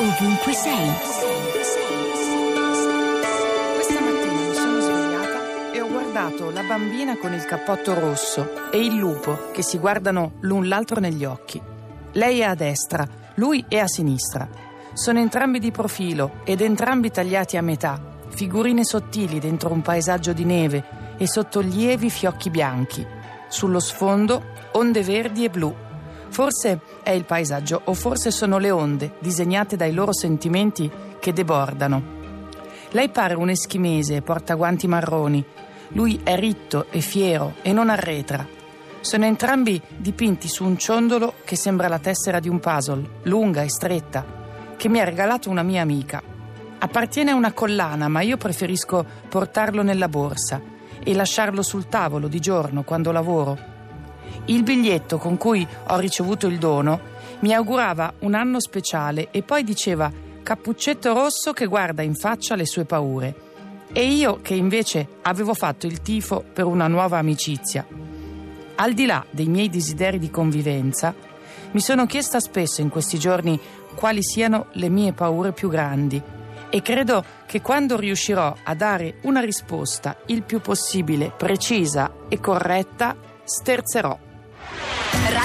ovunque sei. Questa mattina mi sono svegliata e ho guardato la bambina con il cappotto rosso e il lupo che si guardano l'un l'altro negli occhi. Lei è a destra, lui è a sinistra. Sono entrambi di profilo ed entrambi tagliati a metà, figurine sottili dentro un paesaggio di neve e sotto lievi fiocchi bianchi. Sullo sfondo onde verdi e blu Forse è il paesaggio o forse sono le onde disegnate dai loro sentimenti che debordano. Lei pare un eschimese porta guanti marroni. Lui è ritto e fiero e non arretra. Sono entrambi dipinti su un ciondolo che sembra la tessera di un puzzle, lunga e stretta, che mi ha regalato una mia amica. Appartiene a una collana, ma io preferisco portarlo nella borsa e lasciarlo sul tavolo di giorno quando lavoro il biglietto con cui ho ricevuto il dono mi augurava un anno speciale e poi diceva cappuccetto rosso che guarda in faccia le sue paure. E io che invece avevo fatto il tifo per una nuova amicizia. Al di là dei miei desideri di convivenza, mi sono chiesta spesso in questi giorni quali siano le mie paure più grandi e credo che quando riuscirò a dare una risposta il più possibile precisa e corretta, sterzerò.